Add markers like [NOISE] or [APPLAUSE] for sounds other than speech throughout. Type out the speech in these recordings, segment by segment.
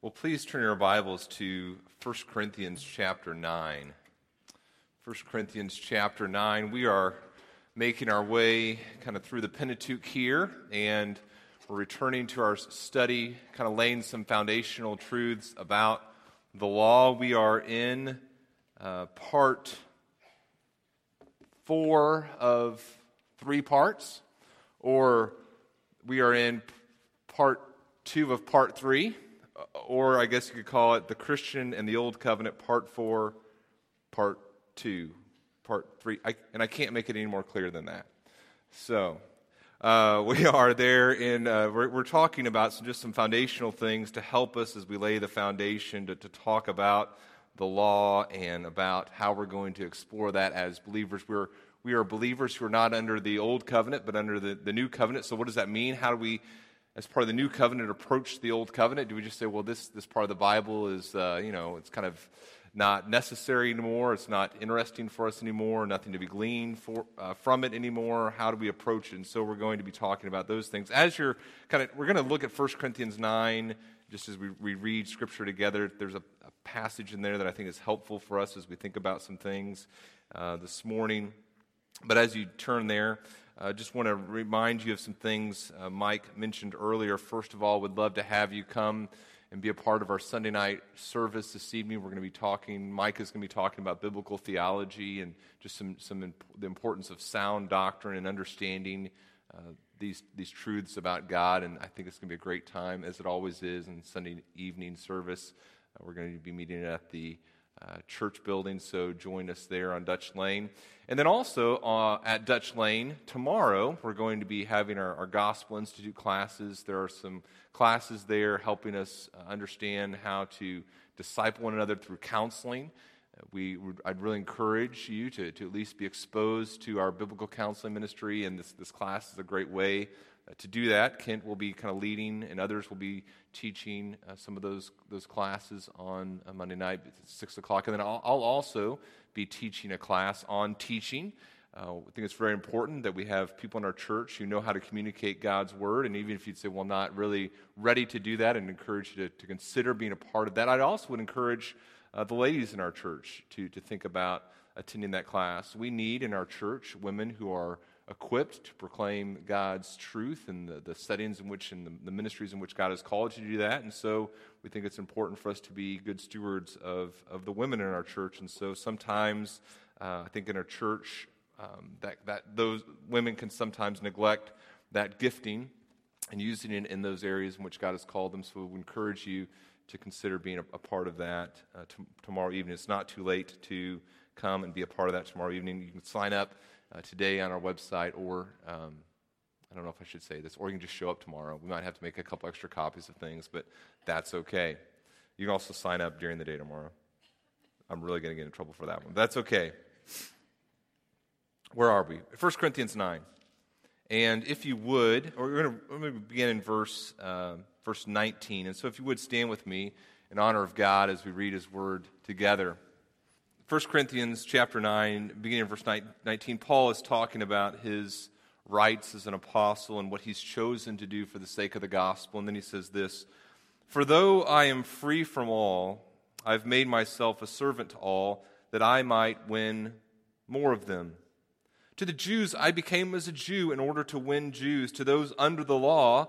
Well, please turn your Bibles to 1 Corinthians chapter 9. 1 Corinthians chapter 9. We are making our way kind of through the Pentateuch here, and we're returning to our study, kind of laying some foundational truths about the law. We are in uh, part four of three parts, or we are in part two of part three or I guess you could call it the Christian and the Old Covenant, part four, part two, part three. I, and I can't make it any more clear than that. So, uh, [LAUGHS] we are there and uh, we're, we're, talking about some, just some foundational things to help us as we lay the foundation to, to talk about the law and about how we're going to explore that as believers. We're, we are believers who are not under the old covenant, but under the, the new covenant. So, what does that mean? How do we as part of the new covenant approach the old covenant? Do we just say, well, this, this part of the Bible is, uh, you know, it's kind of not necessary anymore. It's not interesting for us anymore. Nothing to be gleaned for, uh, from it anymore. How do we approach it? And so we're going to be talking about those things. As you're kind of, we're going to look at 1 Corinthians 9, just as we, we read Scripture together. There's a, a, passage in there that I think is helpful for us as we think about some things uh, this morning. But as you turn there, I uh, just want to remind you of some things uh, Mike mentioned earlier. First of all, we'd love to have you come and be a part of our Sunday night service this evening. We're going to be talking, Mike is going to be talking about biblical theology and just some, some imp- the importance of sound doctrine and understanding uh, these, these truths about God. And I think it's going to be a great time, as it always is, in Sunday evening service. Uh, we're going to be meeting at the uh, church building, so join us there on Dutch Lane. And then also uh, at Dutch Lane, tomorrow, we're going to be having our, our, Gospel Institute classes. There are some classes there helping us uh, understand how to disciple one another through counseling. Uh, we, I'd really encourage you to, to at least be exposed to our biblical counseling ministry, and this, this class is a great way uh, to do that. Kent will be kind of leading, and others will be teaching uh, some of those, those classes on Monday night at 6 o'clock. And then I'll, I'll, also be teaching a class on teaching. Uh, I think it's very important that we have people in our church who know how to communicate God's word. And even if you'd say, well, not really ready to do that, and encourage you to, to consider being a part of that, I also would encourage uh, the ladies in our church to, to think about attending that class. We need in our church women who are equipped to proclaim God's truth and the, the settings in which and the, the, ministries in which God has called you to do that. And so we think it's important for us to be good stewards of, of the women in our church. And so sometimes uh, I think in our church um, that, that those women can sometimes neglect that gifting and using it in those areas in which God has called them. So we encourage you to consider being a, a part of that uh, t- tomorrow evening. It's not too late to come and be a part of that tomorrow evening. You can sign up uh, today on our website, or um, I don't know if I should say this, or you can just show up tomorrow. We might have to make a couple extra copies of things, but that's okay. You can also sign up during the day tomorrow. I'm really going to get in trouble for that one. That's okay. Where are we? 1 Corinthians 9. And if you would, or we're going to, begin in verse, uh, verse 19. And so if you would stand with me in honor of God as we read his word together. 1 Corinthians chapter 9, beginning of verse 19, Paul is talking about his rights as an apostle and what he's chosen to do for the sake of the gospel. And then he says this For though I am free from all, I've made myself a servant to all, that I might win more of them. To the Jews, I became as a Jew in order to win Jews. To those under the law,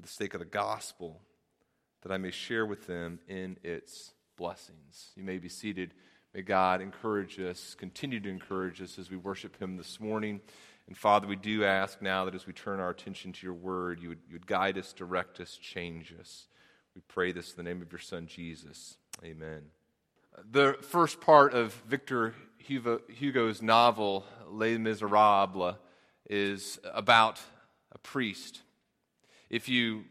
for the sake of the gospel, that I may share with them in its blessings. You may be seated. May God encourage us, continue to encourage us as we worship Him this morning. And Father, we do ask now that as we turn our attention to your word, you would, you would guide us, direct us, change us. We pray this in the name of your Son, Jesus. Amen. The first part of Victor Hugo's novel, Les Miserables, is about a priest. If you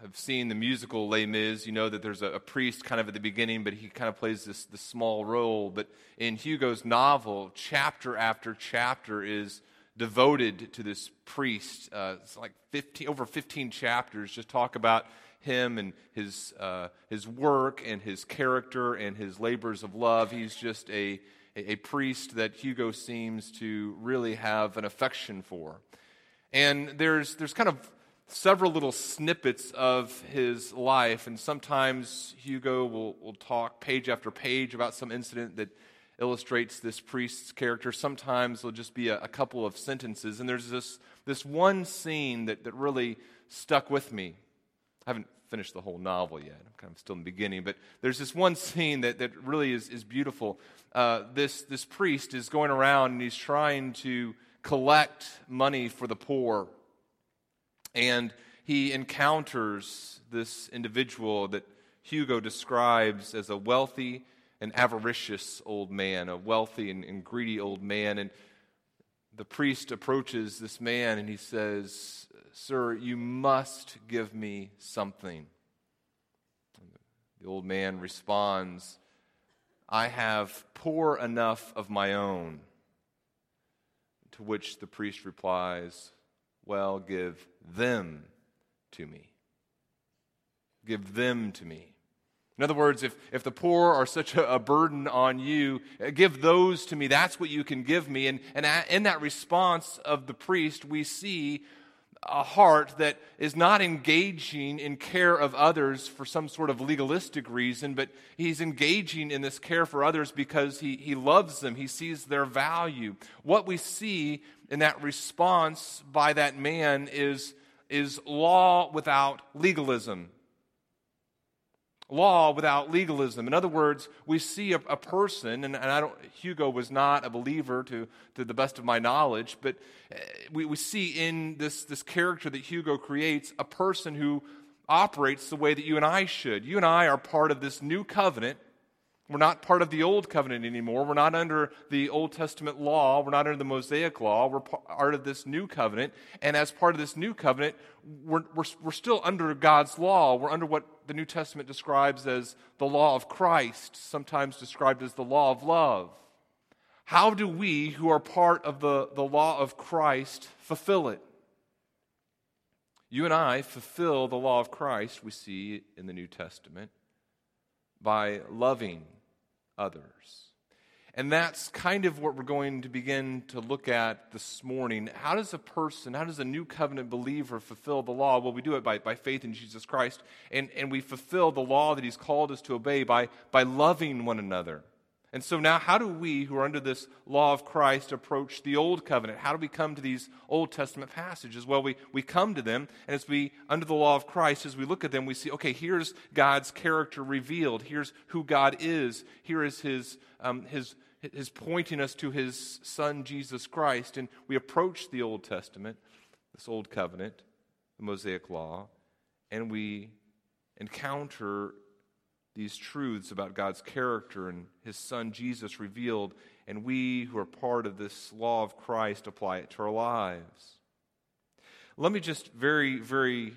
have seen the musical Les Mis, you know that there's a, a, priest kind of at the beginning, but he kind of plays this, this small role. But in Hugo's novel, chapter after chapter is devoted to this priest. Uh, it's like 15, over 15 chapters just talk about him and his, uh, his work and his character and his labors of love. He's just a, a, a priest that Hugo seems to really have an affection for. And there's, there's kind of several little snippets of his life, and sometimes Hugo will, will talk page after page about some incident that illustrates this priest's character. Sometimes it'll just be a, a couple of sentences, and there's this, this one scene that, that really stuck with me. I haven't finished the whole novel yet. I'm kind of still in the beginning, but there's this one scene that, that really is, is beautiful. Uh, this, this priest is going around and he's trying to collect money for the poor and he encounters this individual that Hugo describes as a wealthy and avaricious old man, a wealthy and, and greedy old man. And the priest approaches this man and he says, Sir, you must give me something. The old man responds, I have poor enough of my own. To which the priest replies, well, give them to me. Give them to me. In other words, if, if the poor are such a, a, burden on you, give those to me. That's what you can give me. And, and in that response of the priest, we see a heart that is not engaging in care of others for some sort of legalistic reason, but he's engaging in this care for others because he, he loves them. He sees their value. What we see in that response by that man is, is law without legalism. Law without legalism. In other words, we see a, a person, and, and, I don't, Hugo was not a believer to, to the best of my knowledge, but eh, we, we see in this, this character that Hugo creates a person who operates the way that you and I should. You and I are part of this new covenant we're not part of the old covenant anymore. We're not under the Old Testament law. We're not under the Mosaic law. We're part of this new covenant. And as part of this new covenant, we're, we're, we're still under God's law. We're under what the New Testament describes as the law of Christ, sometimes described as the law of love. How do we, who are part of the, the law of Christ, fulfill it? You and I fulfill the law of Christ, we see in the New Testament, by loving others. And that's kind of what we're going to begin to look at this morning. How does a person, how does a new covenant believer fulfill the law? Well, we do it by, by faith in Jesus Christ, and, and we fulfill the law that He's called us to obey by, by loving one another. And so now, how do we, who are under this law of Christ, approach the Old Covenant? How do we come to these Old Testament passages? Well, we, we come to them, and as we, under the law of Christ, as we look at them, we see, okay, here's God's character revealed. Here's who God is. Here is his, um, his, his pointing us to his Son, Jesus Christ. And we approach the Old Testament, this Old Covenant, the Mosaic Law, and we encounter these truths about God's character and His Son Jesus revealed, and we who are part of this law of Christ apply it to our lives. Let me just very, very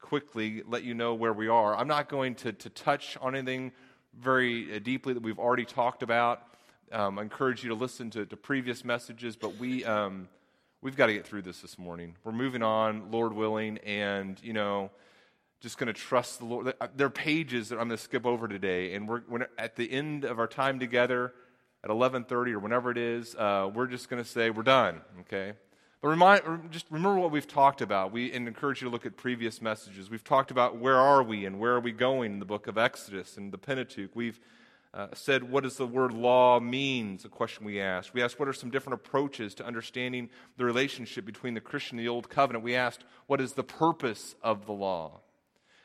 quickly let you know where we are. I'm not going to, to touch on anything very uh, deeply that we've already talked about. Um, I encourage you to listen to, to previous messages, but we. Um, we've got to get through this this morning. We're moving on, Lord willing, and you know, just going to trust the Lord. There are pages that I'm going to skip over today, and we're, at the end of our time together at 11:30 or whenever it is. Uh, we're just going to say we're done. Okay. But remind, just remember what we've talked about. We and encourage you to look at previous messages. We've talked about where are we and where are we going in the book of Exodus and the Pentateuch. We've uh, said what does the word law means? A question we asked. We asked what are some different approaches to understanding the relationship between the Christian and the Old Covenant. We asked what is the purpose of the law.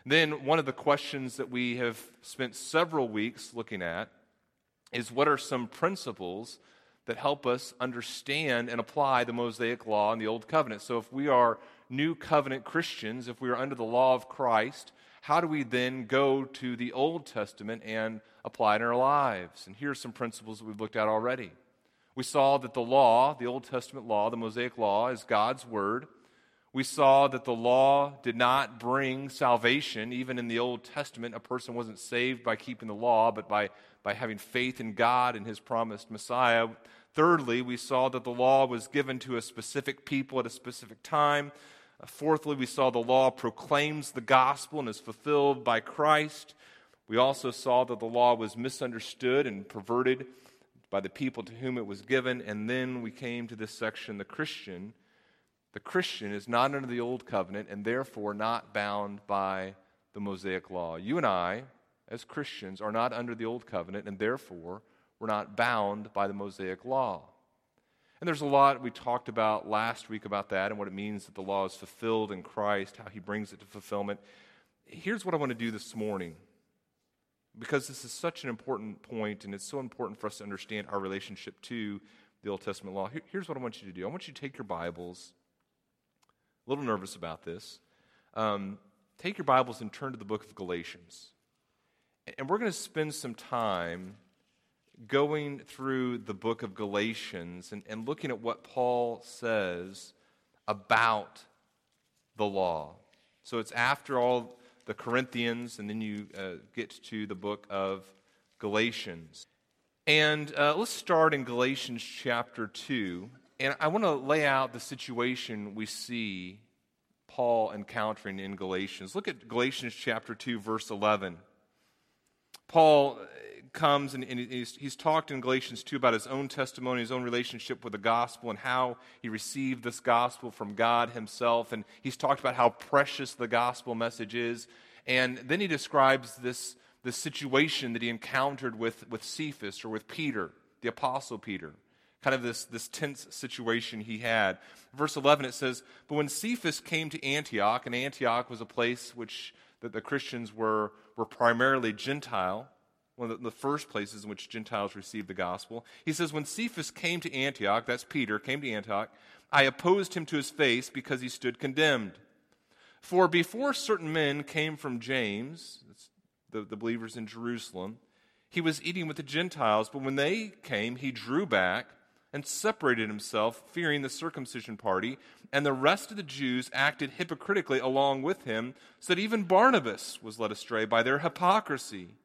Then, one of the questions that we have spent several weeks looking at is what are some principles that help us understand and apply the Mosaic Law and the Old Covenant? So, if we are new covenant Christians, if we are under the law of Christ, how do we then go to the Old Testament and apply it in our lives? And here are some principles that we've looked at already. We saw that the law, the Old Testament law, the Mosaic law, is God's word We saw that the law did not bring salvation. Even in the Old Testament, a person wasn't saved by keeping the law, but by, by having faith in God and his promised Messiah. Thirdly, we saw that the law was given to a specific people at a specific time. Uh, fourthly, we saw the law proclaims the gospel and is fulfilled by Christ. We also saw that the law was misunderstood and perverted by the people to whom it was given. And then we came to this section the Christian. The Christian is not under the old covenant and therefore not bound by the Mosaic law. You and I, as Christians, are not under the old covenant and therefore we're not bound by the Mosaic law. And there's a lot we talked about last week about that and what it means that the law is fulfilled in Christ, how he brings it to fulfillment. Here's what I want to do this morning because this is such an important point and it's so important for us to understand our relationship to the Old Testament law. here's what I want you to do I want you to take your Bibles, a little nervous about this. Um, take your Bibles and turn to the book of Galatians. And we're going to spend some time going through the book of Galatians and, and looking at what Paul says about the law. So it's after all the Corinthians, and then you uh, get to the book of Galatians. And uh, let's start in Galatians chapter 2. And I want to lay out the situation we see Paul encountering in Galatians. Look at Galatians chapter 2, verse 11. Paul uh, comes and, and he's, he's, talked in Galatians 2 about his own testimony, his own relationship with the gospel, and how he received this gospel from God himself. And he's talked about how precious the gospel message is. And then he describes this, this situation that he encountered with, with Cephas or with Peter, the apostle Peter. Kind of this, this tense situation he had. Verse 11 it says, But when Cephas came to Antioch, and Antioch was a place which that the Christians were, were primarily Gentile, one of the first places in which Gentiles received the gospel. He says, When Cephas came to Antioch, that's Peter, came to Antioch, I opposed him to his face because he stood condemned. For before certain men came from James, the, the believers in Jerusalem, he was eating with the Gentiles, but when they came, he drew back and separated himself, fearing the circumcision party, and the rest of the Jews acted hypocritically along with him, so that even Barnabas was led astray by their hypocrisy.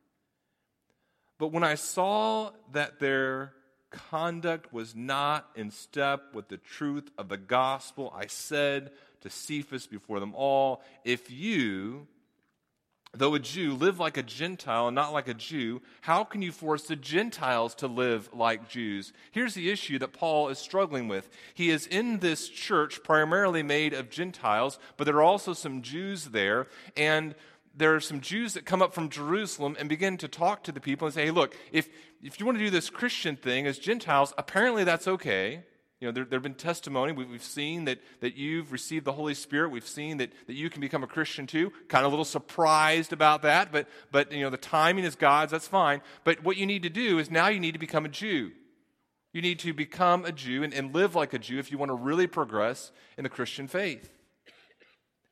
But when I saw that their conduct was not in step with the truth of the gospel, I said to Cephas before them all, If you, though a Jew, live like a Gentile and not like a Jew, how can you force the Gentiles to live like Jews? Here's the issue that Paul is struggling with. He is in this church primarily made of Gentiles, but there are also some Jews there, and there are some Jews that come up from Jerusalem and begin to talk to the people and say, hey, look, if, if you want to do this Christian thing as Gentiles, apparently that's okay. You know, there, have been testimony. We, have seen that, that you've received the Holy Spirit. We've seen that, that you can become a Christian too. Kind of a little surprised about that, but, but, you know, the timing is God's. That's fine. But what you need to do is now you need to become a Jew. You need to become a Jew and, and live like a Jew if you want to really progress in the Christian faith.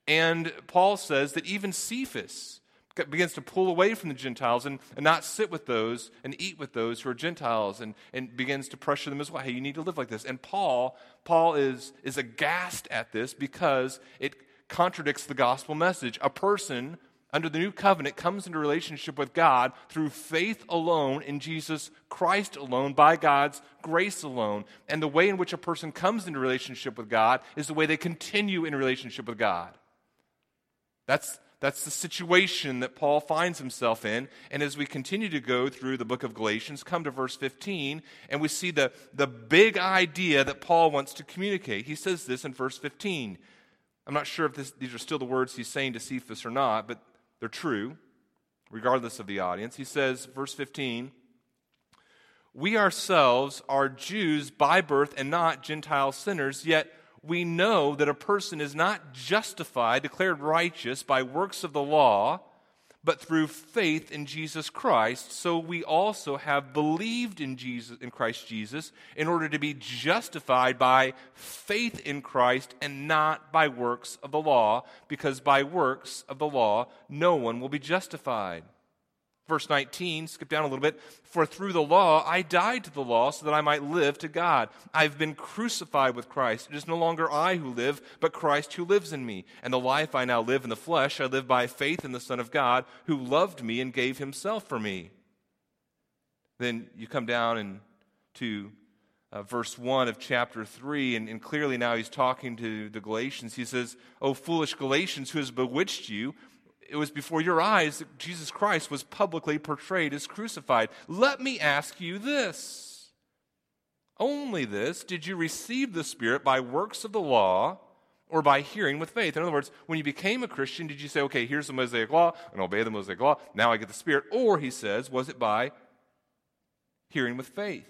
And Paul says that even Cephas begins to pull away from the Gentiles and, and not sit with those and eat with those who are Gentiles and, and begins to pressure them as well. Hey, you need to live like this. And Paul, Paul is, is aghast at this because it contradicts the gospel message. A person under the new covenant comes into relationship with God through faith alone in Jesus Christ alone, by God's grace alone. And the way in which a person comes into relationship with God is the way they continue in relationship with God. That's, that's the situation that Paul finds himself in. And as we continue to go through the book of Galatians, come to verse 15, and we see the, the big idea that Paul wants to communicate. He says this in verse 15. I'm not sure if this, these are still the words he's saying to Cephas or not, but they're true, regardless of the audience. He says, verse 15, We ourselves are Jews by birth and not Gentile sinners, yet we know that a person is not justified, declared righteous by works of the law, but through faith in Jesus Christ. So we also have believed in Jesus in Christ Jesus in order to be justified by faith in Christ and not by works of the law, because by works of the law no one will be justified. Verse 19, skip down a little bit. For through the law I died to the law so that I might live to God. I've been crucified with Christ. It is no longer I who live, but Christ who lives in me. And the life I now live in the flesh, I live by faith in the Son of God who loved me and gave himself for me. Then you come down and to uh, verse 1 of chapter 3, and, and clearly now he's talking to the Galatians. He says, O foolish Galatians, who has bewitched you? It was before your eyes that Jesus Christ was publicly portrayed as crucified. Let me ask you this. Only this, did you receive the Spirit by works of the law or by hearing with faith? In other words, when you became a Christian, did you say, okay, here's the Mosaic law and obey the Mosaic law, now I get the Spirit? Or, he says, was it by hearing with faith?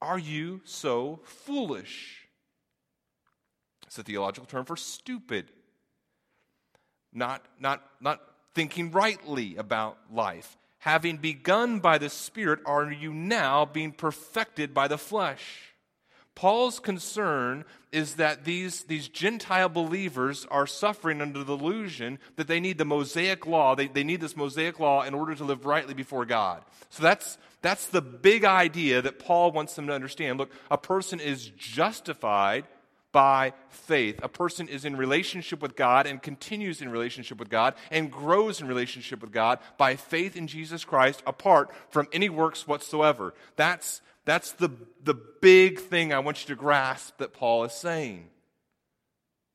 Are you so foolish? It's a theological term for stupid not, not, not thinking rightly about life. Having begun by the Spirit, are you now being perfected by the flesh? Paul's concern is that these, these Gentile believers are suffering under the illusion that they need the Mosaic law. They, they need this Mosaic law in order to live rightly before God. So that's, that's the big idea that Paul wants them to understand. Look, a person is justified by faith. A person is in relationship with God and continues in relationship with God and grows in relationship with God by faith in Jesus Christ apart from any works whatsoever. That's, that's the, the big thing I want you to grasp that Paul is saying.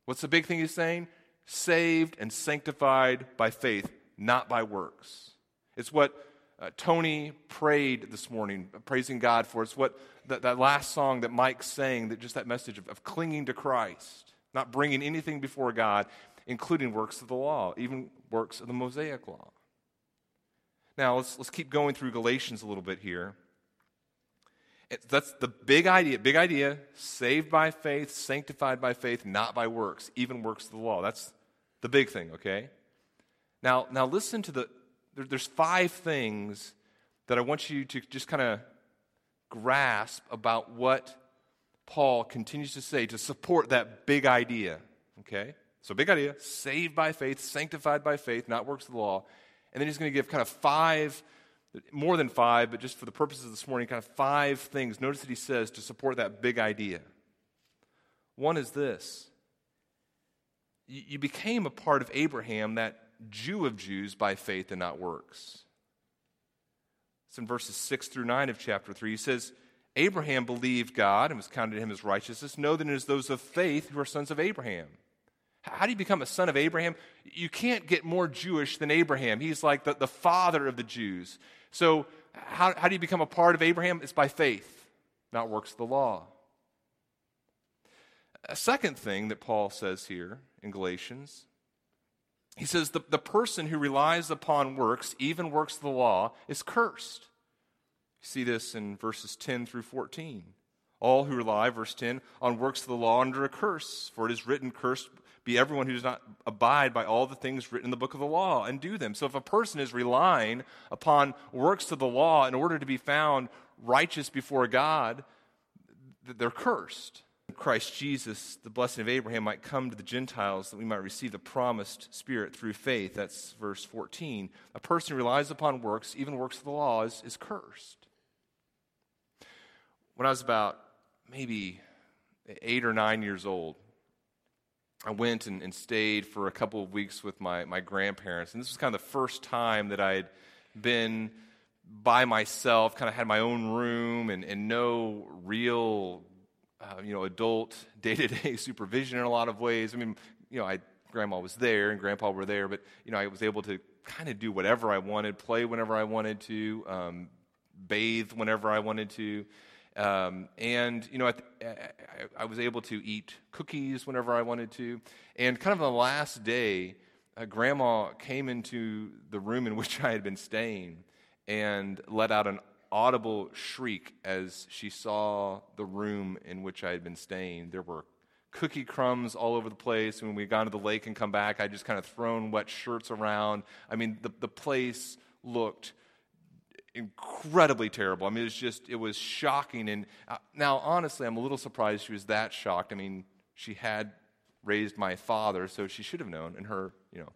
What's the big thing he's saying? Saved and sanctified by faith, not by works. It's what uh, Tony prayed this morning, praising God for. It's what that, that last song that Mike sang, that just that message of, of clinging to Christ, not bringing anything before God, including works of the law, even works of the Mosaic law. Now, let's, let's keep going through Galatians a little bit here. It, that's the big idea. Big idea saved by faith, sanctified by faith, not by works, even works of the law. That's the big thing, okay? Now, now listen to the, there, there's five things that I want you to just kind of grasp about what Paul continues to say to support that big idea. Okay? So, big idea saved by faith, sanctified by faith, not works of the law. And then he's going to give kind of five, more than five, but just for the purposes of this morning, kind of five things. Notice that he says to support that big idea. One is this you became a part of Abraham, that Jew of Jews by faith and not works. It's in verses 6 through 9 of chapter 3. He says, Abraham believed God and was counted to him as righteousness. Know that it is those of faith who are sons of Abraham. How do you become a son of Abraham? You can't get more Jewish than Abraham. He's like the, the father of the Jews. So, how, how do you become a part of Abraham? It's by faith, not works of the law. A second thing that Paul says here in Galatians he says the, the person who relies upon works, even works of the law, is cursed. You see this in verses 10 through 14. All who rely, verse 10, on works of the law under a curse, for it is written, Cursed be everyone who does not abide by all the things written in the book of the law and do them. So if a person is relying upon works of the law in order to be found righteous before God, they're cursed. Christ Jesus, the blessing of Abraham, might come to the Gentiles that we might receive the promised Spirit through faith. That's verse 14. A person who relies upon works, even works of the law, is, is cursed. When I was about maybe eight or nine years old, I went and, and stayed for a couple of weeks with my, my grandparents. And this was kind of the first time that I had been by myself, kind of had my own room and, and no real uh, you know, adult day to day supervision in a lot of ways. I mean, you know, I grandma was there and grandpa were there, but you know, I was able to kind of do whatever I wanted, play whenever I wanted to, um, bathe whenever I wanted to. Um, and you know, I, I, was able to eat cookies whenever I wanted to. And kind of the last day, uh, Grandma came into the room in [LAUGHS] which I had been staying and let out an audible shriek as she saw the room in which I had been staying. There were cookie crumbs all over the place. When we got to the lake and come back, I just kind of thrown wet shirts around. I mean, the, the place looked incredibly terrible. I mean, it was just, it was shocking. And uh, now, honestly, I'm a little surprised she was that shocked. I mean, she had raised my father, so she should have known in her, you know,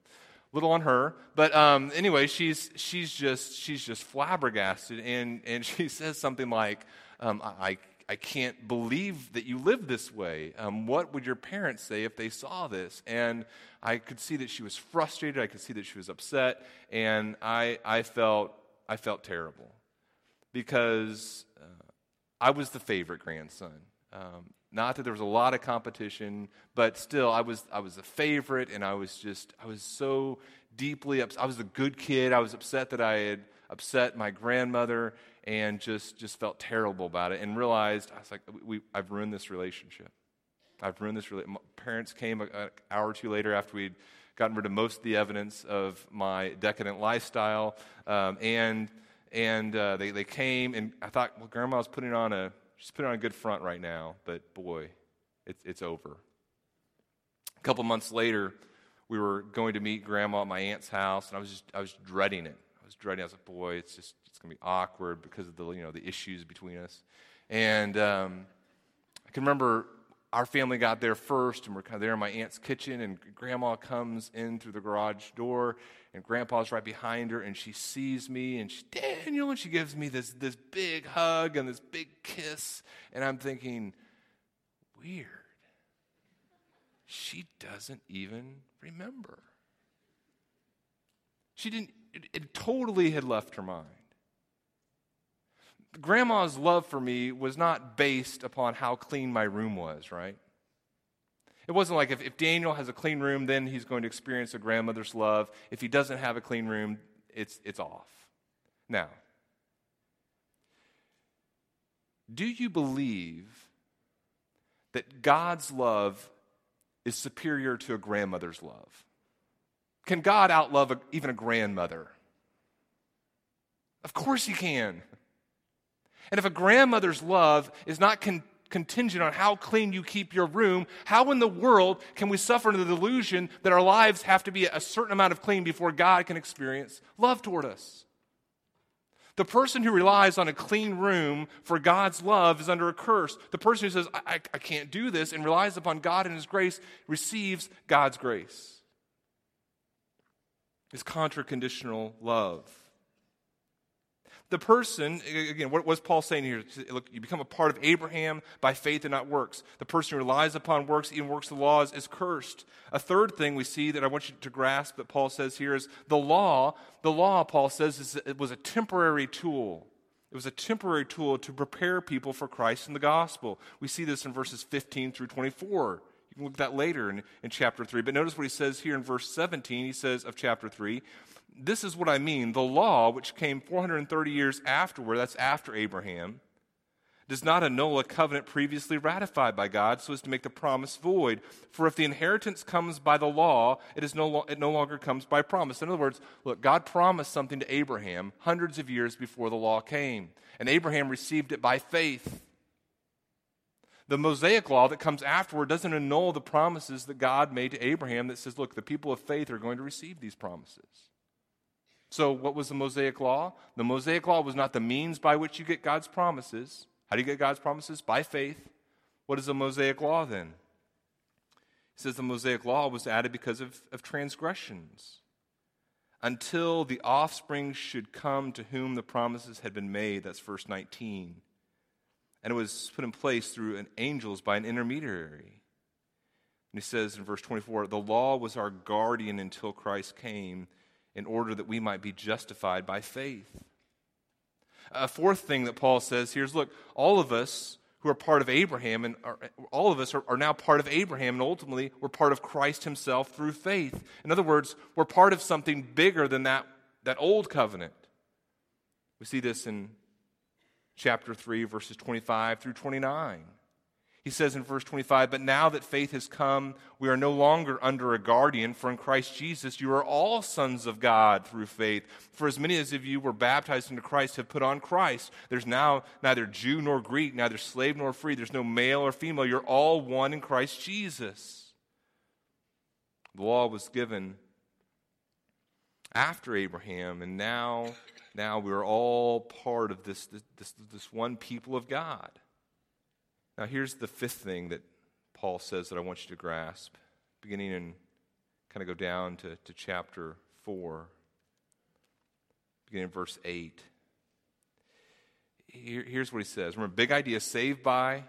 little on her. But um, anyway, she's, she's, just, she's just flabbergasted. And, and [LAUGHS] she says something like, um, I, I can't believe that you live this way. Um, what would your parents say if they saw this? And I could see that she was frustrated. I could see that she was upset. And I, I, felt, I felt terrible because uh, I was the favorite grandson. Um, not that there was a lot of competition, but still, I was, I was the favorite, and I was just, I was so deeply upset. I was a good kid. I was upset that I had upset my grandmother and just, just felt terrible about it and realized, I was like, we, I've ruined this relationship. I've ruined this relationship. Parents came an hour or two later after we'd gotten rid of most of the evidence of my decadent lifestyle. Um, and and uh, they, they came, and I thought, well, grandma's putting on a, she's putting on a good front right now, but boy, it's, it's over. A couple months later, we were going to meet grandma at my aunt's house, and I was just, I was dreading it. I was dreading. It. I was like, boy, it's just, it's to be awkward because of the, you know, the issues between us. And um, I can remember our family got there first, and we're kind of there in my aunt's kitchen, and grandma comes in through the garage door, and grandpa's right behind her, and she sees me, and she, Daniel, and she gives me this, this big hug and this big kiss, and I'm thinking, weird. She doesn't even remember. She didn't, it, it totally had left her mind. Grandma's love for me was not based upon how clean my room was, right? It wasn't like if, if Daniel has a clean room, then he's going to experience a grandmother's love. If he doesn't have a clean room, it's, it's off. Now, do you believe that God's love is superior to a grandmother's love? Can God outlove a, even a grandmother? Of course he can. And if a grandmother's love is not con- contingent on how clean you keep your room, how in the world can we suffer under the delusion that our lives have to be a certain amount of clean before God can experience love toward us? The person who relies on a clean room for God's love is under a curse. The person who says, I, I, I can't do this and relies upon God and His grace receives God's grace. It's contra conditional love. The person, again, what was Paul saying here? Look, you become a part of Abraham by faith and not works. The person who relies upon works, even works the laws, is cursed. A third thing we see that I want you to grasp that Paul says here is the law. The law, Paul says, is, it was a temporary tool. It was a temporary tool to prepare people for Christ and the gospel. We see this in verses 15 through 24. You can look at that later in, in chapter 3. But notice what he says here in verse 17. He says of chapter 3 this is what I mean. The law, which came 430 years afterward, that's after Abraham, does not annul a covenant previously ratified by God so as to make the promise void. For if the inheritance comes by the law, it, is no, lo- it no longer comes by promise. In other words, look, God promised something to Abraham hundreds of years before the law came, and Abraham received it by faith. The Mosaic law that comes afterward doesn't annul the promises that God made to Abraham that says, look, the people of faith are going to receive these promises. So, what was the Mosaic Law? The Mosaic Law was not the means by which you get God's promises. How do you get God's promises? By faith. What is the Mosaic Law then? He says the Mosaic Law was added because of, of transgressions. Until the offspring should come to whom the promises had been made. That's verse 19. And it was put in place through an angels by an intermediary. And he says in verse 24, the law was our guardian until Christ came in order that we might be justified by faith. A fourth thing that Paul says here is look, all of us who are part of Abraham, and are, all of us are, are now part of Abraham, and ultimately we're part of Christ himself through faith. In other words, we're part of something bigger than that, that old covenant. We see this in chapter 3, verses 25 through 29. He says in verse 25, But now that faith has come, we are no longer under a guardian, for in Christ Jesus you are all sons of God through faith. For as many as of you were baptized into Christ have put on Christ. There's now neither Jew nor Greek, neither slave nor free. There's no male or female. You're all one in Christ Jesus. The law was given after Abraham, and now, now we're all part of this, this, this one people of God. Now, here's the fifth thing that Paul says that I want you to grasp, beginning and kind of go down to, to chapter 4, beginning in verse 8. Here, here's what he says. Remember, big idea saved by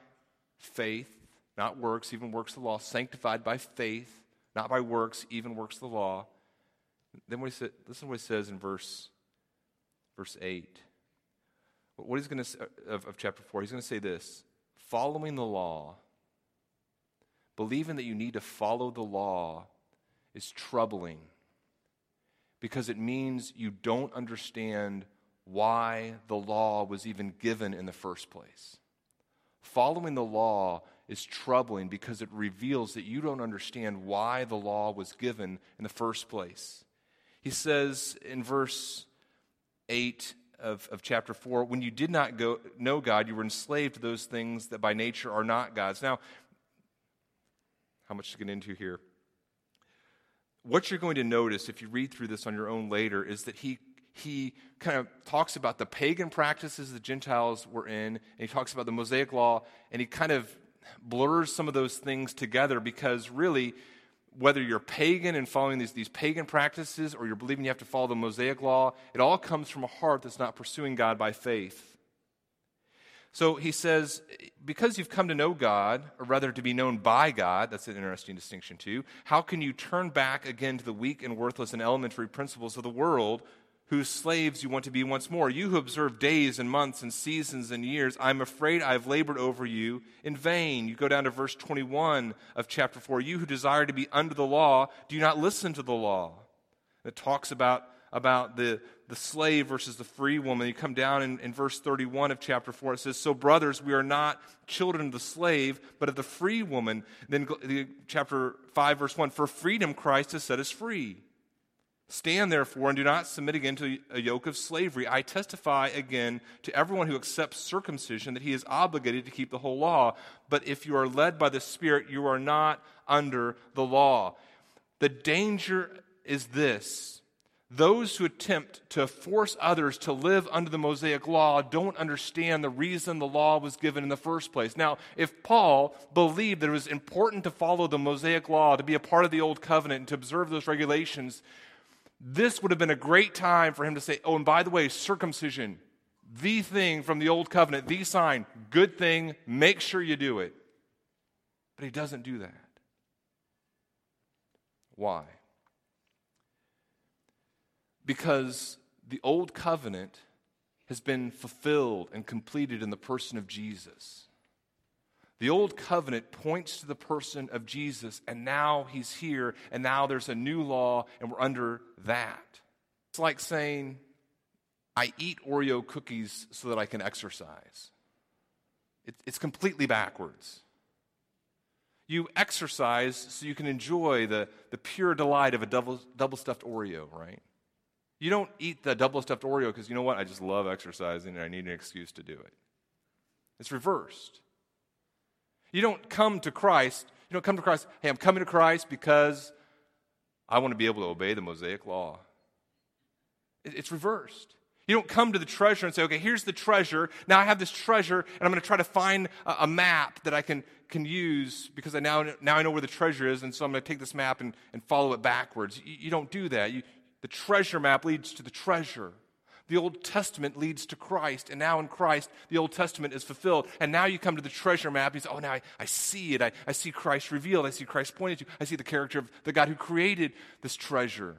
faith, not works, even works of the law, sanctified by faith, not by works, even works of the law. Then what he said, listen to what he says in verse, verse 8. What he's going to of, of chapter 4, he's going to say this following the law, believing that you need to follow the law is troubling because it means you don't understand why the law was even given in the first place. Following the law is troubling because it reveals that you don't understand why the law was given in the first place. He says in verse 8 of, of chapter 4 when you did not go, know God, you were enslaved to those things that by nature are not God's. Now, how much to get into here? What you're going to notice if you read through this on your own later is that he he kind of talks about the pagan practices the Gentiles were in, and he talks about the Mosaic law, and he kind of blurs some of those things together because really whether you're pagan and following these, these pagan practices or you're believing you have to follow the Mosaic law, it all comes from a heart that's not pursuing God by faith. So he says, because you've come to know God, or rather to be known by God, that's an interesting distinction too, how can you turn back again to the weak and worthless and elementary principles of the world whose slaves you want to be once more. You who observe days and months and seasons and years, I'm afraid I have labored over you in vain. You go down to verse 21 of chapter 4. You who desire to be under the law, do you not listen to the law? It talks about, about the, the slave versus the free woman. You come down in, in verse 31 of chapter 4. It says, So, brothers, we are not children of the slave, but of the free woman. Then, chapter 5, verse 1 For freedom Christ has set us free. Stand therefore and do not submit again to a yoke of slavery. I testify again to everyone who accepts circumcision that he is obligated to keep the whole law. But if you are led by the Spirit, you are not under the law. The danger is this those who attempt to force others to live under the Mosaic law don't understand the reason the law was given in the first place. Now, if Paul believed that it was important to follow the Mosaic law, to be a part of the Old Covenant, and to observe those regulations, this would have been a great time for him to say, Oh, and by the way, circumcision, the thing from the old covenant, the sign, good thing, make sure you do it. But he doesn't do that. Why? Because the old covenant has been fulfilled and completed in the person of Jesus. The old covenant points to the person of Jesus, and now he's here, and now there's a new law, and we're under that. It's like saying, I eat Oreo cookies so that I can exercise. It, it's completely backwards. You exercise so you can enjoy the, the pure delight of a double, double stuffed Oreo, right? You don't eat the double stuffed Oreo because you know what? I just love exercising and I need an excuse to do it. It's reversed. You don't come to Christ, you don't come to Christ, hey, I'm coming to Christ because I want to be able to obey the Mosaic law. It's reversed. You don't come to the treasure and say, okay, here's the treasure. Now I have this treasure, and I'm going to try to find a, map that I can, can use because I now, now I know where the treasure is, and so I'm going to take this map and, and follow it backwards. You, you don't do that. You, the treasure map leads to the treasure. The Old Testament leads to Christ, and now in Christ, the Old Testament is fulfilled. And now you come to the treasure map, you say, Oh, now I, I see it. I, I see Christ revealed. I see Christ pointed to. I see the character of the God who created this treasure.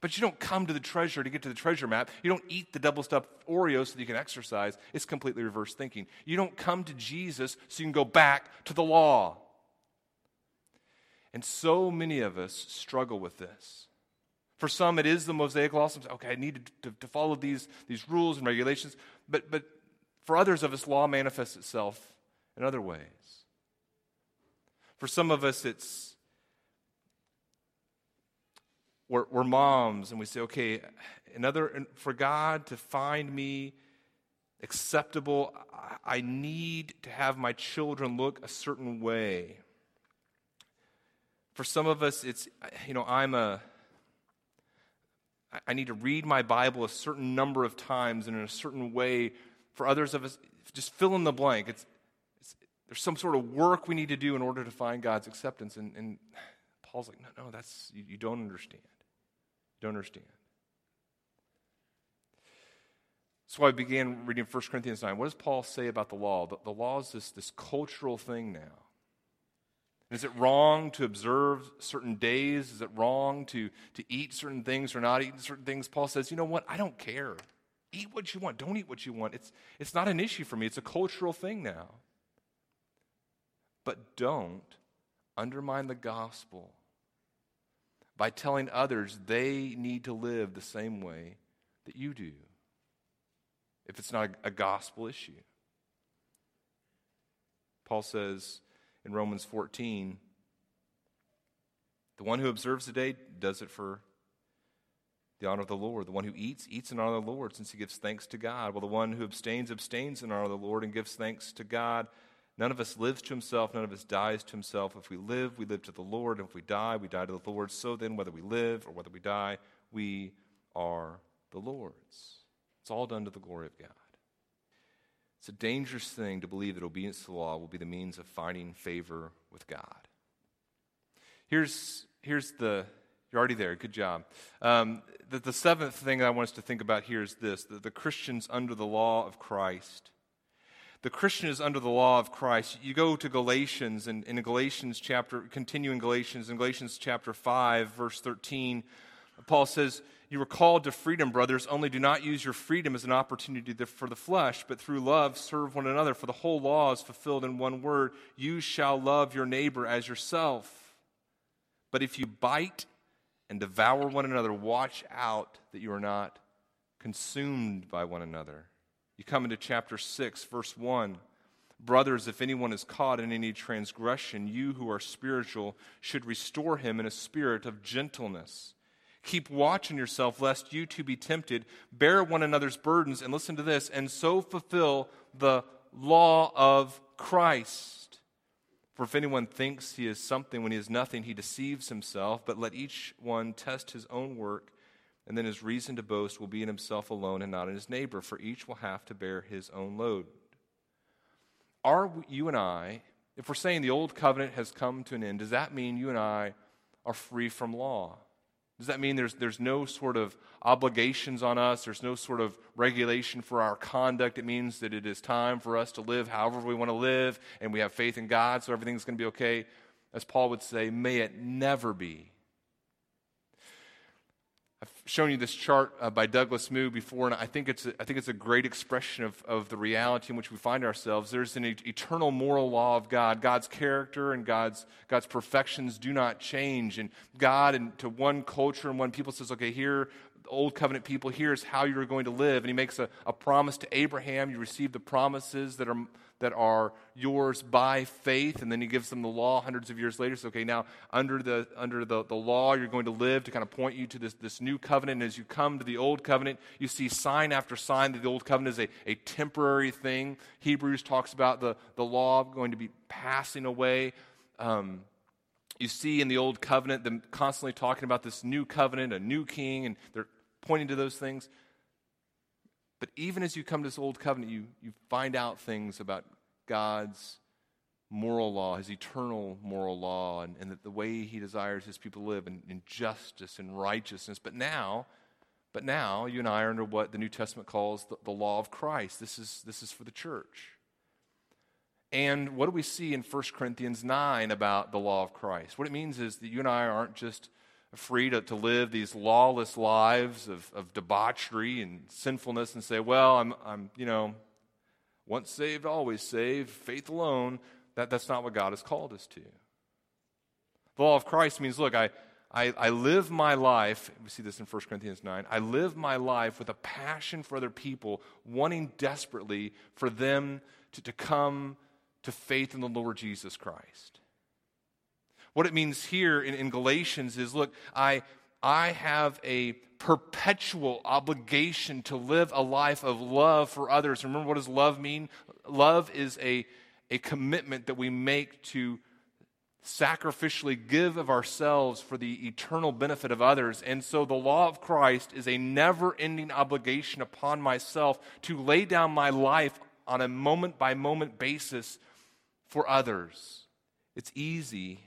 But you don't come to the treasure to get to the treasure map. You don't eat the double stuffed Oreos so that you can exercise. It's completely reverse thinking. You don't come to Jesus so you can go back to the law. And so many of us struggle with this. For some, it is the Mosaic law. Some okay, I need to, to, to follow these, these rules and regulations. But, but for others of us, law manifests itself in other ways. For some of us, it's we're, we're moms and we say, okay, another, for God to find me acceptable, I need to have my children look a certain way. For some of us, it's, you know, I'm a, I need to read my Bible a certain number of times and in a certain way. For others of us, just fill in the blank. It's, it's, there's some sort of work we need to do in order to find God's acceptance. And, and Paul's like, no, no, that's, you, you don't understand. You Don't understand. So I began reading 1 Corinthians 9. What does Paul say about the law? The, the law is this, this cultural thing now. Is it wrong to observe certain days? Is it wrong to, to eat certain things or not eat certain things? Paul says, you know what? I don't care. Eat what you want. Don't eat what you want. It's, it's not an issue for me. It's a cultural thing now. But don't undermine the gospel by telling others they need to live the same way that you do if it's not a, a gospel issue. Paul says in Romans 14, the one who observes the day does it for the honor of the Lord. The one who eats, eats in honor of the Lord, since he gives thanks to God. Well, the one who abstains, abstains in honor of the Lord and gives thanks to God. None of us lives to himself, none of us dies to himself. If we live, we live to the Lord. And if we die, we die to the Lord. So then, whether we live or whether we die, we are the Lord's. It's all done to the glory of God. It's a dangerous thing to believe that obedience to the law will be the means of finding favor with God. Here's, here's the, you're already there, good job. Um, the, the seventh thing I want us to think about here is this the, the Christians under the law of Christ the Christian is under the law of Christ. You go to Galatians, and in Galatians chapter, continuing Galatians, in Galatians chapter 5, verse 13, Paul says, You were called to freedom, brothers, only do not use your freedom as an opportunity for the flesh, but through love serve one another. For the whole law is fulfilled in one word You shall love your neighbor as yourself. But if you bite and devour one another, watch out that you are not consumed by one another. You come into chapter 6, verse 1. Brothers, if anyone is caught in any transgression, you who are spiritual should restore him in a spirit of gentleness. Keep watch on yourself, lest you too be tempted. Bear one another's burdens, and listen to this, and so fulfill the law of Christ. For if anyone thinks he is something when he is nothing, he deceives himself. But let each one test his own work and then his reason to boast will be in himself alone and not in his neighbor, for each will have to bear his own load. Are you and I, if we're saying the old covenant has come to an end, does that mean you and I are free from law? Does that mean there's, there's no sort of obligations on us? There's no sort of regulation for our conduct? It means that it is time for us to live however we want to live, and we have faith in God, so everything's going to be okay. As Paul would say, may it never be. Shown you this chart uh, by Douglas Moo before, and I think it's a, I think it's a great expression of, of the reality in which we find ourselves. There's an eternal moral law of God. God's character and God's, God's perfections do not change. And God, and to one culture and one people says, okay, here, the old covenant people, here's how you're going to live. And he makes a, a promise to Abraham. You receive the promises that are that are yours by faith, and then he gives them the law hundreds of years later. So, okay, now under the under the, the law, you're going to live to kind of point you to this, this new covenant. And as you come to the old covenant, you see sign after sign that the old covenant is a, a temporary thing. Hebrews talks about the, the law going to be passing away. Um, you see in the old covenant them constantly talking about this new covenant, a new king, and they're pointing to those things. But even as you come to this old covenant, you, you find out things about God's moral law, his eternal moral law, and, and the, the way he desires his people to live in, in justice and righteousness. But now, but now you and I are under what the New Testament calls the, the law of Christ. This is, this is for the church. And what do we see in 1 Corinthians 9 about the law of Christ? What it means is that you and I aren't just free to, to live these lawless lives of, of debauchery and sinfulness and say, well, I'm, I'm, you know, once saved, always saved, faith alone. That, that's not what God has called us to. The law of Christ means, look, I, I, I live my life, we see this in 1 Corinthians 9, I live my life with a passion for other people, wanting desperately for them to, to come to faith in the Lord Jesus Christ. What it means here in, in Galatians is look, I, I have a perpetual obligation to live a life of love for others. Remember, what does love mean? Love is a, a commitment that we make to sacrificially give of ourselves for the eternal benefit of others. And so the law of Christ is a never ending obligation upon myself to lay down my life on a moment by moment basis for others. It's easy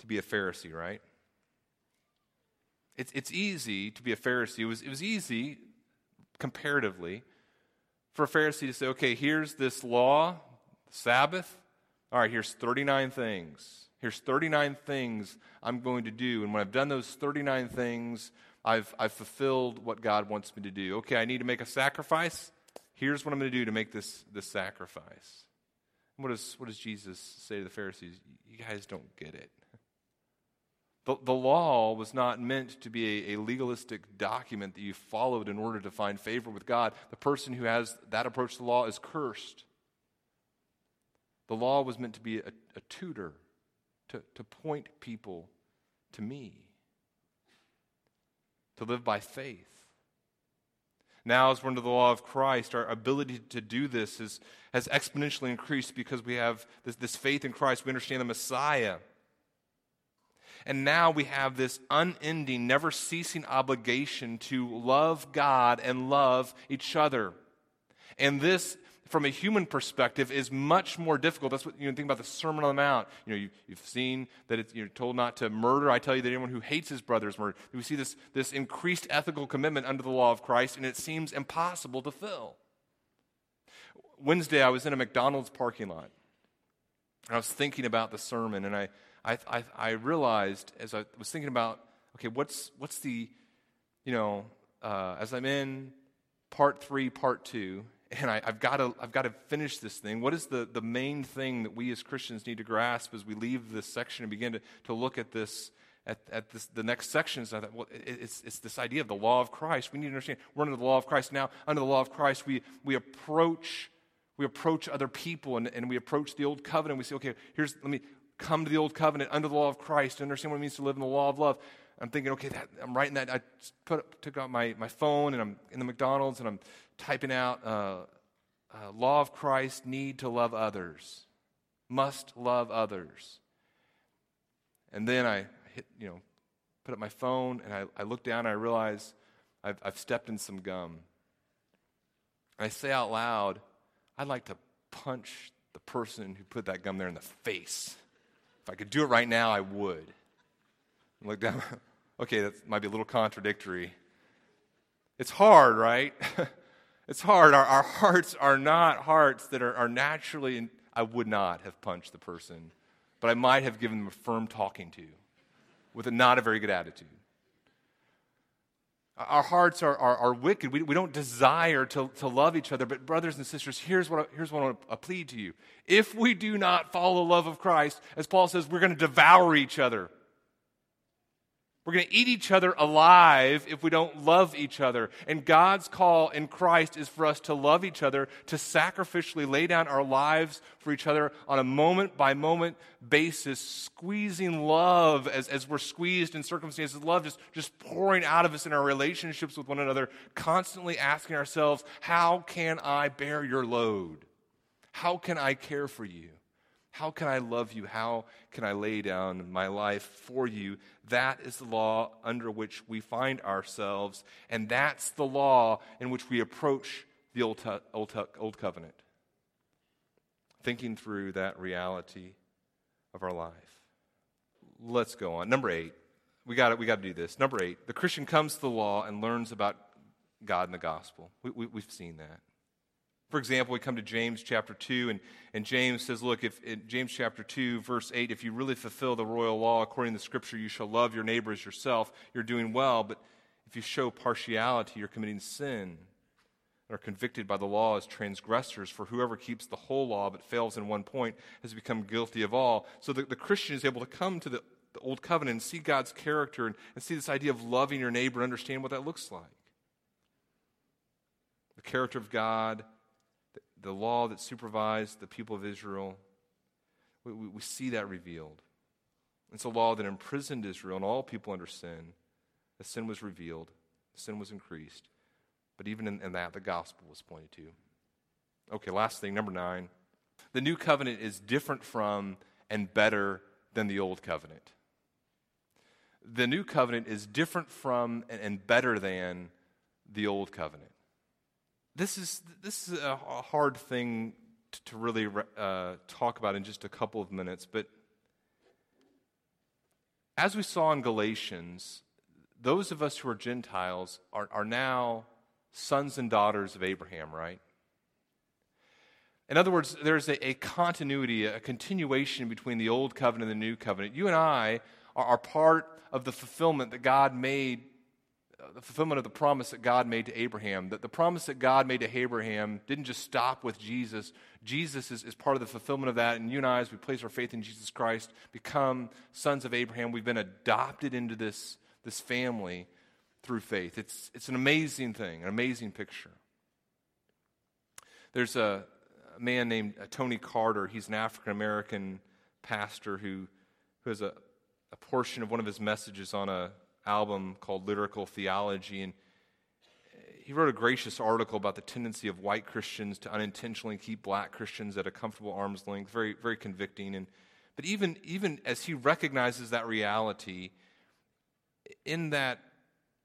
to be a Pharisee, right? It's, it's easy to be a Pharisee. It was, it was easy, comparatively, for a Pharisee to say, okay, here's this law, Sabbath. All right, here's 39 things. Here's 39 things I'm going to do. And when I've done those 39 things, I've, I've fulfilled what God wants me to do. Okay, I need to make a sacrifice. Here's what I'm going to do to make this, this sacrifice. What does, what does Jesus say to the Pharisees? You guys don't get it. The, the law was not meant to be a, a, legalistic document that you followed in order to find favor with God. The person who has that approach to the law is cursed. The law was meant to be a, a tutor, to, to point people to me, to live by faith. Now, as we're under the law of Christ, our ability to do this is, has exponentially increased because we have this, this faith in Christ. We understand the Messiah. And now we have this unending, never ceasing obligation to love God and love each other. And this, from a human perspective, is much more difficult. That's what you know, think about the Sermon on the Mount. You know, you, have seen that it's, you're told not to murder. I tell you that anyone who hates his brother is murdered. We see this, this increased ethical commitment under the law of Christ, and it seems impossible to fill. Wednesday, I was in a McDonald's parking lot. and I was thinking about the sermon, and I, I, I, I, realized as I was thinking about, okay, what's, what's the, you know, uh, as I'm in part three, part two, [LAUGHS] and I, have got to, I've got to finish this thing. What is the, the main thing that we as Christians need to grasp as we leave this section and begin to, to look at this, at, at this, the next sections? I thought, well, it's, it's this idea of the law of Christ. We need to understand we're under the law of Christ now. Under the law of Christ, we, we approach we approach other people and, and we approach the old covenant. We say, okay, here's, let me, come to the old covenant under the law of Christ, to understand what it means to live in the law of love. I'm thinking, okay, that, I'm writing that. I put, took out my, my phone and I'm in the McDonald's and I'm typing out uh, uh, law of Christ, need to love others, must love others. And then I hit, you know, put up my phone and I, I look down and I realize I've, I've stepped in some gum. I say out loud, I'd like to punch the person who put that gum there in the face. If I could do it right now, I would. look down. [LAUGHS] okay, that might be a little contradictory. It's hard, right? [LAUGHS] it's hard. Our, our hearts are not hearts that are, are naturally, I would not have punched the person, but I might have given them a firm talking to with a not a very good attitude. Our hearts are, are, are wicked. We, we don't desire to, to love each other. But, brothers and sisters, here's what, here's what I want to plead to you. If we do not follow the love of Christ, as Paul says, we're going to devour each other. We're going to eat each other alive if we don't love each other. And God's call in Christ is for us to love each other, to sacrificially lay down our lives for each other on a moment by moment basis, squeezing love as, as we're squeezed in circumstances, love just, just pouring out of us in our relationships with one another, constantly asking ourselves, How can I bear your load? How can I care for you? How can I love you? How can I lay down my life for you? That is the law under which we find ourselves, and that's the law in which we approach the Old, Old, Old Covenant. Thinking through that reality of our life. Let's go on. Number eight. We got we to do this. Number eight. The Christian comes to the law and learns about God and the gospel. We, we, we've seen that. For example, we come to James chapter 2, and, and James says, Look, if in James chapter 2, verse 8, if you really fulfill the royal law according to the scripture, you shall love your neighbor as yourself, you're doing well. But if you show partiality, you're committing sin and are convicted by the law as transgressors. For whoever keeps the whole law but fails in one point has become guilty of all. So the, the Christian is able to come to the, the Old Covenant and see God's character and, and see this idea of loving your neighbor and understand what that looks like. The character of God the law that supervised the people of Israel, we, we, we see that revealed. It's a law that imprisoned Israel and all people under sin. The sin was revealed, the sin was increased. But even in, in that, the gospel was pointed to. Okay, last thing, number nine. The new covenant is different from and better than the old covenant. The new covenant is different from and, and better than the old covenant this is, this is a hard thing to really uh, talk about in just a couple of minutes, but as we saw in Galatians, those of us who are Gentiles are, are now sons and daughters of Abraham, right? In other words, there's a, a, continuity, a continuation between the old covenant and the new covenant. You and I are, are part of the fulfillment that God made, the fulfillment of the promise that God made to Abraham. That the promise that God made to Abraham didn't just stop with Jesus. Jesus is, is part of the fulfillment of that. And you and I, as we place our faith in Jesus Christ, become sons of Abraham. We've been adopted into this, this family through faith. It's, it's an amazing thing, an amazing picture. There's a, a man named uh, Tony Carter. He's an African American pastor who, who has a, a portion of one of his messages on a album called Lyrical Theology. And he wrote a gracious article about the tendency of white Christians to unintentionally keep black Christians at a comfortable arm's length. Very, very convicting. And, but even, even as he recognizes that reality, in that,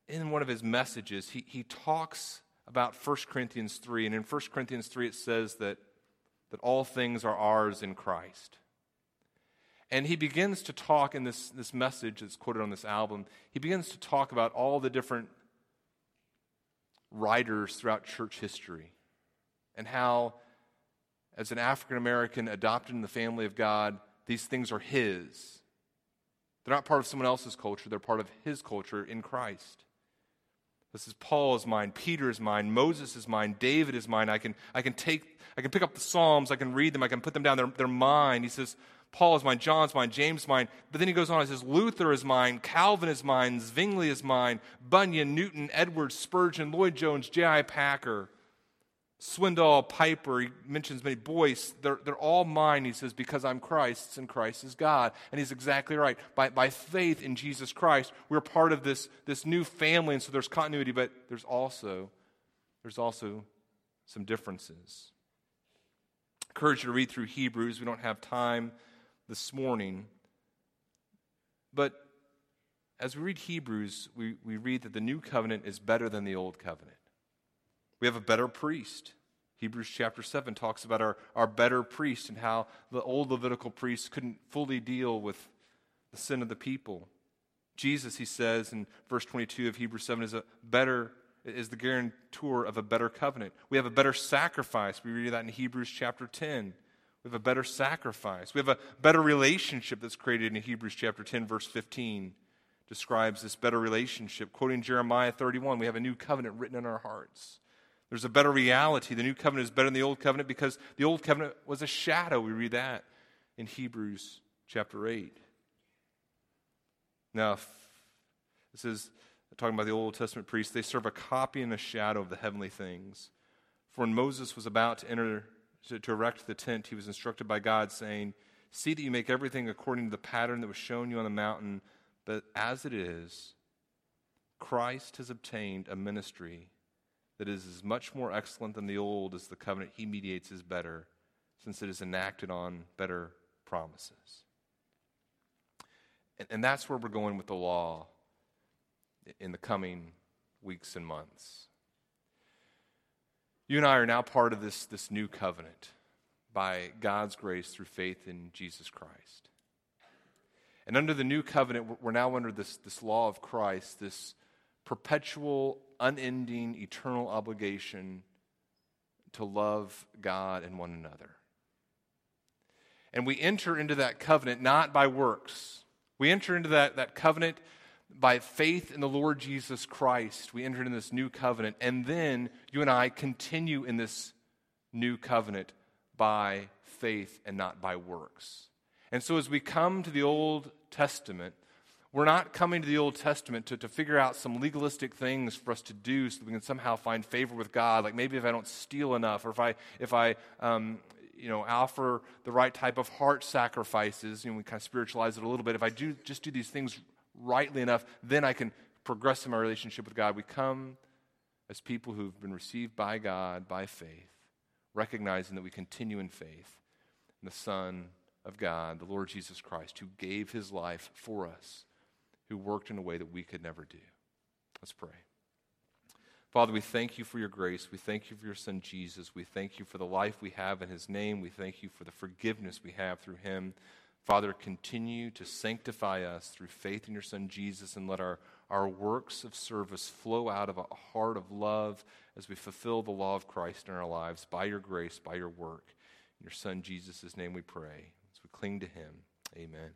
in one of his messages, he, he talks about 1 Corinthians 3. And in 1 Corinthians 3, it says that that all things are ours in Christ. And he begins to talk in this, this message that's quoted on this album, he begins to talk about all the different writers throughout church history and how, as an African American adopted in the family of God, these things are his. They're not part of someone else's culture, they're part of his culture in Christ. This is Paul is mine, Peter is mine, Moses is mine, David is mine. I can, I can take I can pick up the Psalms, I can read them, I can put them down. They're, they're mine. He says, Paul is mine, John's mine, James mine. But then he goes on, and says, Luther is mine, Calvin is mine, Zwingli is mine, Bunyan, Newton, Edwards, Spurgeon, Lloyd Jones, J.I. Packer, Swindoll, Piper. He mentions many. Boyce, they're, they're all mine, he says, because I'm Christ's and Christ is God. And he's exactly right. By, by faith in Jesus Christ, we're part of this, this new family, and so there's continuity, but there's also, there's also some differences encourage you to read through Hebrews. We don't have time this morning. But as we read Hebrews, we, we read that the new covenant is better than the old covenant. We have a better priest. Hebrews chapter 7 talks about our, our better priest and how the old Levitical priests couldn't fully deal with the sin of the people. Jesus, he says in verse 22 of Hebrews 7, is a better is the guarantor of a better covenant. We have a better sacrifice. We read that in Hebrews chapter 10. We have a better sacrifice. We have a better relationship that's created in Hebrews chapter 10, verse 15. Describes this better relationship. Quoting Jeremiah 31, we have a new covenant written in our hearts. There's a better reality. The new covenant is better than the old covenant because the old covenant was a shadow. We read that in Hebrews chapter 8. Now, this is talking about the Old Testament priests, they serve a copy and a shadow of the heavenly things. For when Moses was about to enter to, to erect the tent, he was instructed by God, saying, See that you make everything according to the pattern that was shown you on the mountain. But as it is, Christ has obtained a ministry that is as much more excellent than the old as the covenant he mediates is better, since it is enacted on better promises. And, and that's where we're going with the law in the coming weeks and months. You and I are now part of this, this new covenant by God's grace through faith in Jesus Christ. And under the new covenant, we're now under this, this law of Christ, this perpetual, unending, eternal obligation to love God and one another. And we enter into that covenant not by works. We enter into that, that covenant by faith in the Lord Jesus Christ, we entered in this new covenant. And then you and I continue in this new covenant by faith and not by works. And so as we come to the Old Testament, we're not coming to the Old Testament to, to figure out some legalistic things for us to do so that we can somehow find favor with God. Like maybe if I don't steal enough, or if I, if I um, you know, offer the right type of heart sacrifices, you know, we kind of spiritualize it a little bit. If I do just do these things rightly enough, then I can progress in my relationship with God. We come as people who've been received by God by faith, recognizing that we continue in faith in the Son of God, the Lord Jesus Christ, who gave his life for us, who worked in a way that we could never do. Let's pray. Father, we thank you for your grace. We thank you for your Son, Jesus. We thank you for the life we have in his name. We thank you for the forgiveness we have through him. Father, continue to sanctify us through faith in your Son Jesus and let our, our works of service flow out of a heart of love as we fulfill the law of Christ in our lives by your grace, by your work. In your Son Jesus' name we pray. As we cling to him, amen.